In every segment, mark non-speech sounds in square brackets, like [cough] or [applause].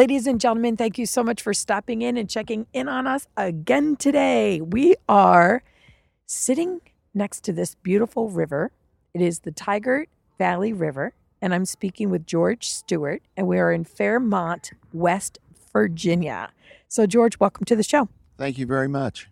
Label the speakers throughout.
Speaker 1: Ladies and gentlemen, thank you so much for stopping in and checking in on us again today. We are sitting next to this beautiful river. It is the Tygart Valley River, and I'm speaking with George Stewart, and we are in Fairmont, West Virginia. So, George, welcome to the show.
Speaker 2: Thank you very much.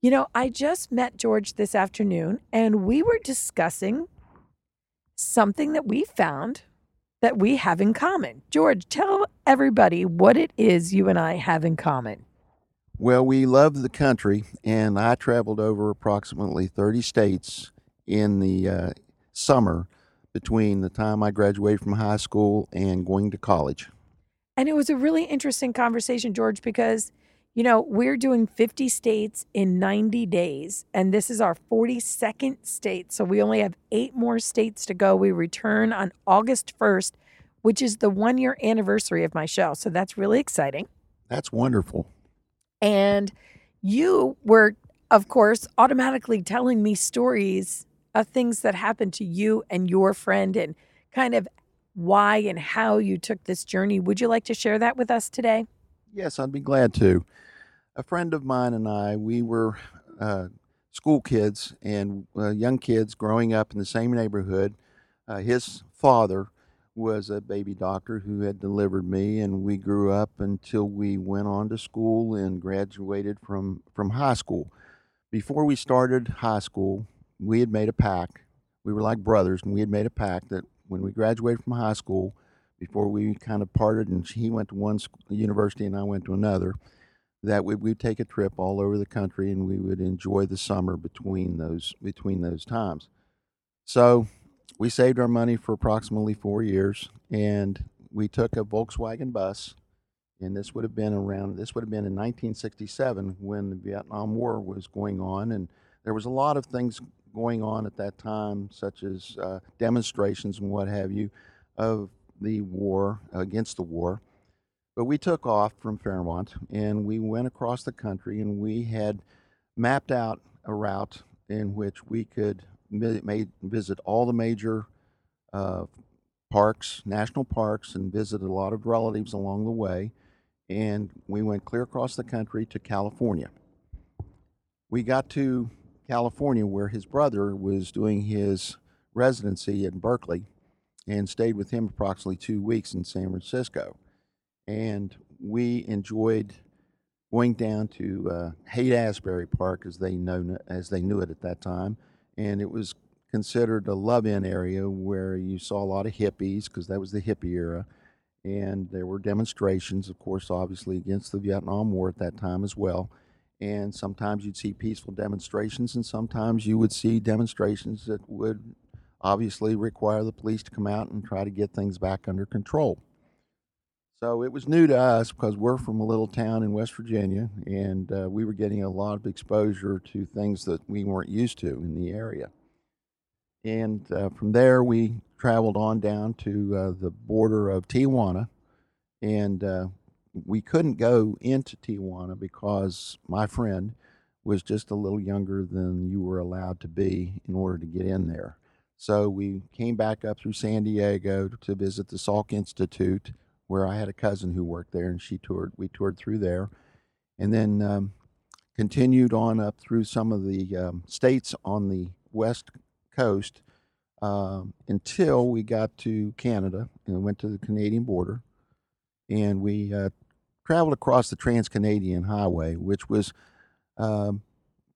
Speaker 1: You know, I just met George this afternoon, and we were discussing something that we found that we have in common. George, tell everybody what it is you and I have in common.
Speaker 2: Well, we love the country, and I traveled over approximately 30 states in the uh, summer between the time I graduated from high school and going to college.
Speaker 1: And it was a really interesting conversation, George, because you know, we're doing 50 states in 90 days, and this is our 42nd state. So we only have eight more states to go. We return on August 1st, which is the one year anniversary of my show. So that's really exciting.
Speaker 2: That's wonderful.
Speaker 1: And you were, of course, automatically telling me stories of things that happened to you and your friend and kind of why and how you took this journey. Would you like to share that with us today?
Speaker 2: Yes, I'd be glad to a friend of mine and I, we were uh, school kids and uh, young kids growing up in the same neighborhood. Uh, his father was a baby doctor who had delivered me, and we grew up until we went on to school and graduated from, from high school. Before we started high school, we had made a pact. We were like brothers, and we had made a pact that when we graduated from high school, before we kind of parted, and he went to one university and I went to another, that we would take a trip all over the country and we would enjoy the summer between those between those times. So we saved our money for approximately four years and we took a Volkswagen bus and this would have been around this would have been in 1967 when the Vietnam War was going on and there was a lot of things going on at that time such as uh, demonstrations and what have you of the war against the war but we took off from Fairmont and we went across the country and we had mapped out a route in which we could visit all the major uh, parks, national parks, and visit a lot of relatives along the way. And we went clear across the country to California. We got to California where his brother was doing his residency in Berkeley and stayed with him approximately two weeks in San Francisco. And we enjoyed going down to uh, Haight Ashbury Park as they know as they knew it at that time, and it was considered a love-in area where you saw a lot of hippies because that was the hippie era, and there were demonstrations, of course, obviously against the Vietnam War at that time as well. And sometimes you'd see peaceful demonstrations, and sometimes you would see demonstrations that would obviously require the police to come out and try to get things back under control. So it was new to us because we're from a little town in West Virginia, and uh, we were getting a lot of exposure to things that we weren't used to in the area. And uh, from there, we traveled on down to uh, the border of Tijuana, and uh, we couldn't go into Tijuana because my friend was just a little younger than you were allowed to be in order to get in there. So we came back up through San Diego to visit the Salk Institute where I had a cousin who worked there, and she toured. We toured through there, and then um, continued on up through some of the um, states on the west coast um, until we got to Canada and went to the Canadian border, and we uh, traveled across the Trans Canadian Highway, which was um,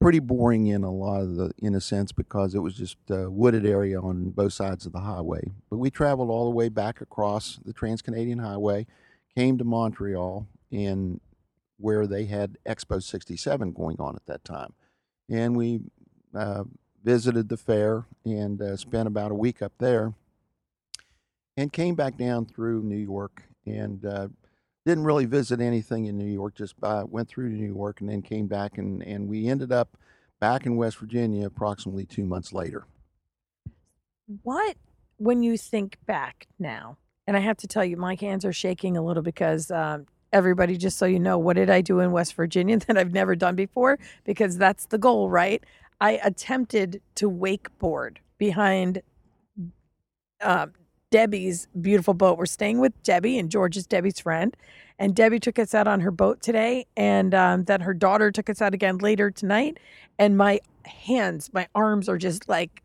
Speaker 2: pretty boring in a lot of the in a sense because it was just a wooded area on both sides of the highway. But we traveled all the way back across the Trans Canadian Highway, came to Montreal, and where they had Expo 67 going on at that time. And we uh, visited the fair and uh, spent about a week up there and came back down through New York and uh, didn't really visit anything in New York, just by, went through to New York and then came back and, and we ended up back in West Virginia approximately two months later.
Speaker 1: What, when you think back now, and I have to tell you, my hands are shaking a little because um, everybody, just so you know, what did I do in West Virginia [laughs] that I've never done before? Because that's the goal, right? I attempted to wakeboard behind uh, Debbie's beautiful boat. We're staying with Debbie, and George is Debbie's friend. And Debbie took us out on her boat today, and um, then her daughter took us out again later tonight. And my hands, my arms are just like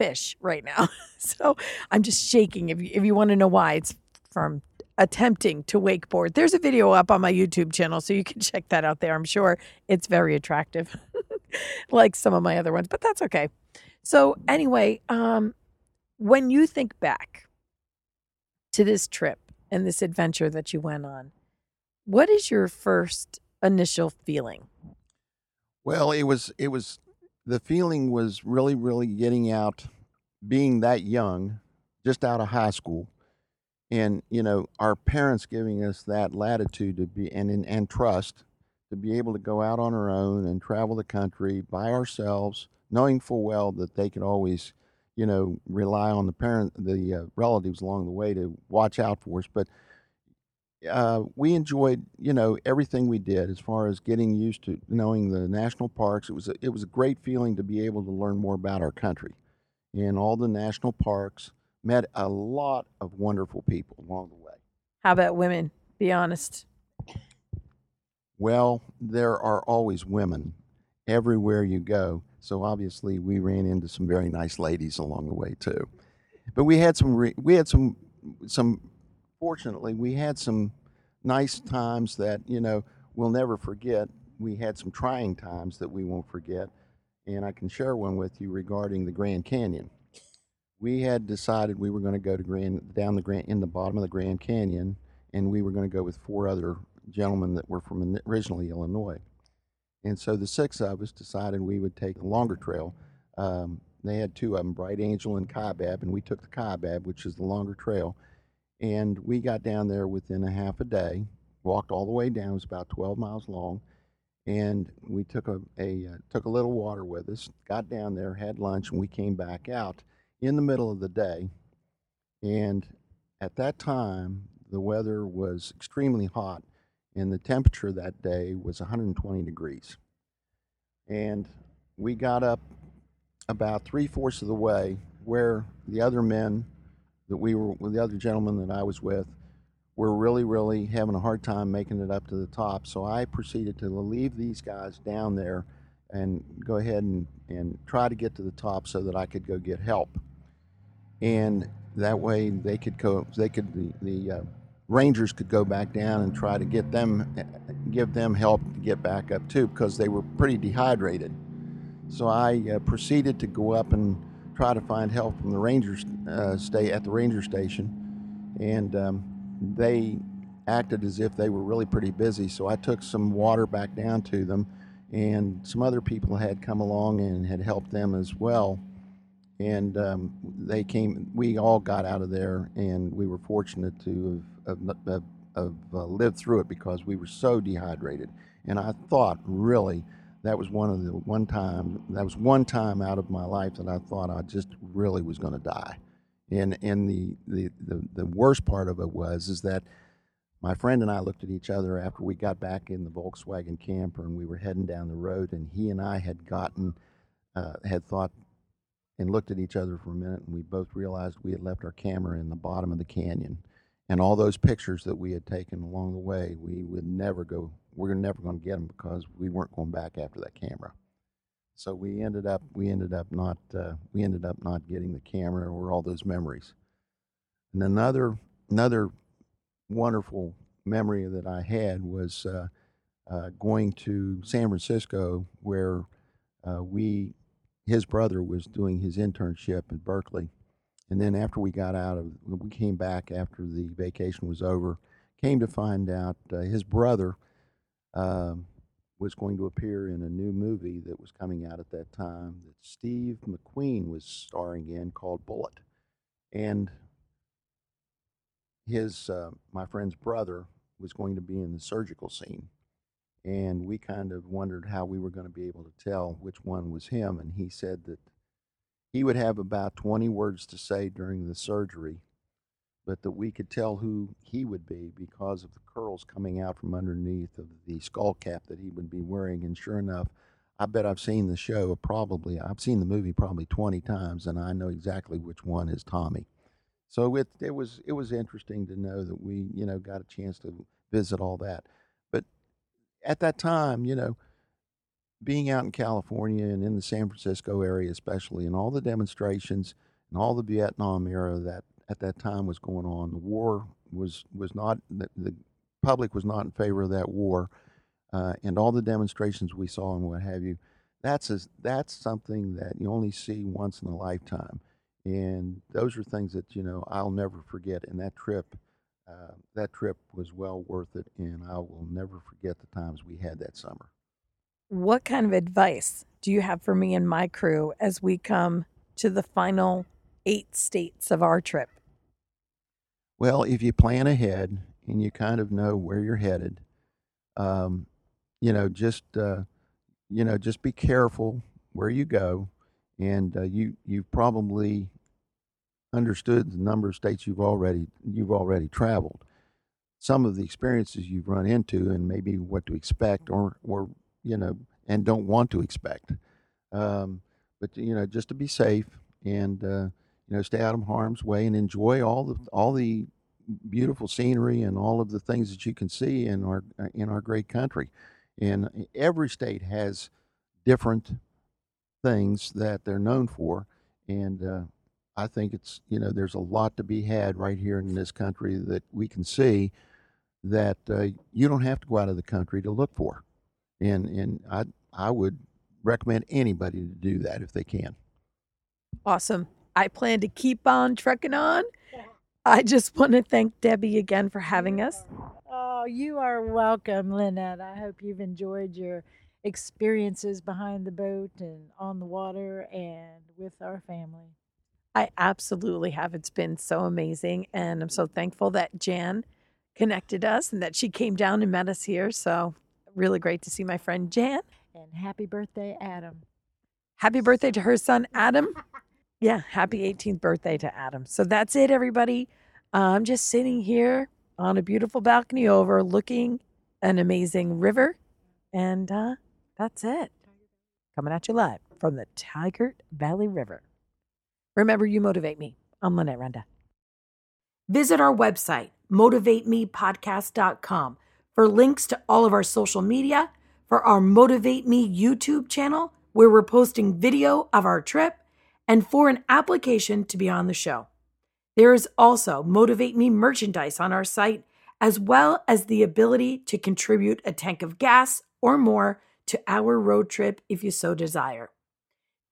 Speaker 1: fish right now. [laughs] so I'm just shaking. If you, if you want to know why, it's from attempting to wakeboard. There's a video up on my YouTube channel, so you can [laughs] check that out there. I'm sure it's very attractive, [laughs] like some of my other ones, but that's okay. So anyway, um, when you think back to this trip and this adventure that you went on, what is your first initial feeling?
Speaker 2: Well, it was it was the feeling was really really getting out, being that young, just out of high school, and you know our parents giving us that latitude to be and and, trust to be able to go out on our own and travel the country by ourselves, knowing full well that they could always you know, rely on the parent, the uh, relatives along the way to watch out for us. But uh, we enjoyed, you know, everything we did as far as getting used to knowing the national parks. It was a, it was a great feeling to be able to learn more about our country, in all the national parks. Met a lot of wonderful people along the way.
Speaker 1: How about women? Be honest.
Speaker 2: Well, there are always women everywhere you go. So obviously, we ran into some very nice ladies along the way too. But we had some re- we had some some fortunately we had some nice times that you know we'll never forget. We had some trying times that we won't forget, and I can share one with you regarding the Grand Canyon. We had decided we were going to go to Grand down the Grand in the bottom of the Grand Canyon, and we were going to go with four other gentlemen that were from originally Illinois. And so the six of us decided we would take the longer trail. Um, they had two of them, Bright Angel and Kaibab, and we took the Kaibab, which is the longer trail. And we got down there within a half a day, walked all the way down. It was about 12 miles long. And we took a, a uh, took a little water with us, got down there, had lunch, and we came back out in the middle of the day. And at that time, the weather was extremely hot and the temperature that day was 120 degrees. And we got up about three fourths of the way where the other men that we were, with, the other gentlemen that I was with, were really, really having a hard time making it up to the top. So I proceeded to leave these guys down there and go ahead and, and try to get to the top so that I could go get help. And that way they could go, they could, the, the uh, Rangers could go back down and try to get them, give them help to get back up too, because they were pretty dehydrated. So I uh, proceeded to go up and try to find help from the Rangers uh, stay at the Ranger station, and um, they acted as if they were really pretty busy. So I took some water back down to them, and some other people had come along and had helped them as well and um, they came. We all got out of there, and we were fortunate to have, have, have, uh, lived through it because we were so dehydrated. And I thought, really, that was one of the one time that was one time out of my life that I thought I just really was going to die. And and the, the the the worst part of it was is that my friend and I looked at each other after we got back in the Volkswagen camper and we were heading down the road, and he and I had gotten uh, had thought and looked at each other for a minute, and we both realized we had left our camera in the bottom of the canyon. And all those pictures that we had taken along the way, we would never go, we are never going to get them because we weren't going back after that camera. So we ended up, we ended up not, uh, we ended up not getting the camera or all those memories. And another, another wonderful memory that I had was uh, uh, going to San Francisco, where uh, we his brother was doing his internship at Berkeley. And then after we got out of, we came back after the vacation was over, came to find out uh, his brother um, was going to appear in a new movie that was coming out at that time that Steve McQueen was starring in called Bullitt. And his, uh, my friend's brother, was going to be in the surgical scene. And we kind of wondered how we were going to be able to tell which one was him. And he said that he would have about 20 words to say during the surgery, but that we could tell who he would be because of the curls coming out from underneath of the skull cap that he would be wearing. And sure enough, I bet I've seen the show probably, I've seen the movie probably 20 times, and I know exactly which one is Tommy. So it, it was it was interesting to know that we you know got a chance to visit all that. At that time, you know, being out in California and in the San Francisco area, especially, and all the demonstrations and all the Vietnam era that at that time was going on, the war was was not the, the public was not in favor of that war, uh, and all the demonstrations we saw and what have you. That's a, that's something that you only see once in a lifetime and those are things that you know I'll never forget. And that trip, uh, that trip was well worth it, and I will never forget the times we had that summer.
Speaker 1: What kind of advice do you have for me and my crew as we come to the final eight states of our trip?
Speaker 2: Well, if you plan ahead and you kind of know where you're headed, um, you know, just uh, you know, just be careful where you go and uh, you you've probably understood the number of states you've already you've already traveled. Some of the experiences you've run into, and maybe what to expect, or or you know, and don't want to expect. Um, but you know, just to be safe and uh, you know, stay out of harm's way and enjoy all the all the beautiful scenery and all of the things that you can see in our in our great country. And every state has different things that they're known for. And uh, I think it's, you know, there's a lot to be had right here in this country that we can see that uh, you don't have to go out of the country to look for. And, and I, I would recommend anybody to do that if they can.
Speaker 1: Awesome. I plan to keep on trucking on. I just want to thank Debbie again for having us.
Speaker 3: Oh, you are welcome, Lynette. I hope you've enjoyed your experiences behind the boat and on the water and with our family.
Speaker 1: I absolutely have. It's been so amazing. And I'm so thankful that Jan connected us and that she came down and met us here. So, really great to see my friend Jan.
Speaker 3: And happy birthday, Adam.
Speaker 1: Happy birthday to her son, Adam. [laughs] Yeah, happy 18th birthday to Adam. So, that's it, everybody. I'm just sitting here on a beautiful balcony overlooking an amazing river. And uh, that's it. Coming at you live from the Tygart Valley River. Remember, you motivate me. I'm Lynette Renda. Visit our website, motivatemepodcast.com, for links to all of our social media, for our Motivate Me YouTube channel, where we're posting video of our trip, and for an application to be on the show. There is also Motivate Me merchandise on our site, as well as the ability to contribute a tank of gas or more to our road trip if you so desire.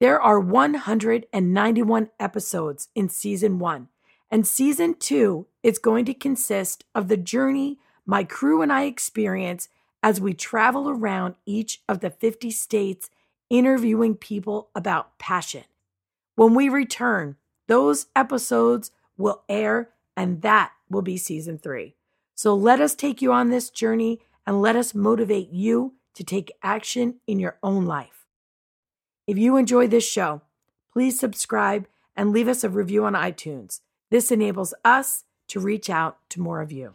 Speaker 1: There are 191 episodes in season one, and season two is going to consist of the journey my crew and I experience as we travel around each of the 50 states interviewing people about passion. When we return, those episodes will air, and that will be season three. So let us take you on this journey and let us motivate you to take action in your own life. If you enjoy this show, please subscribe and leave us a review on iTunes. This enables us to reach out to more of you.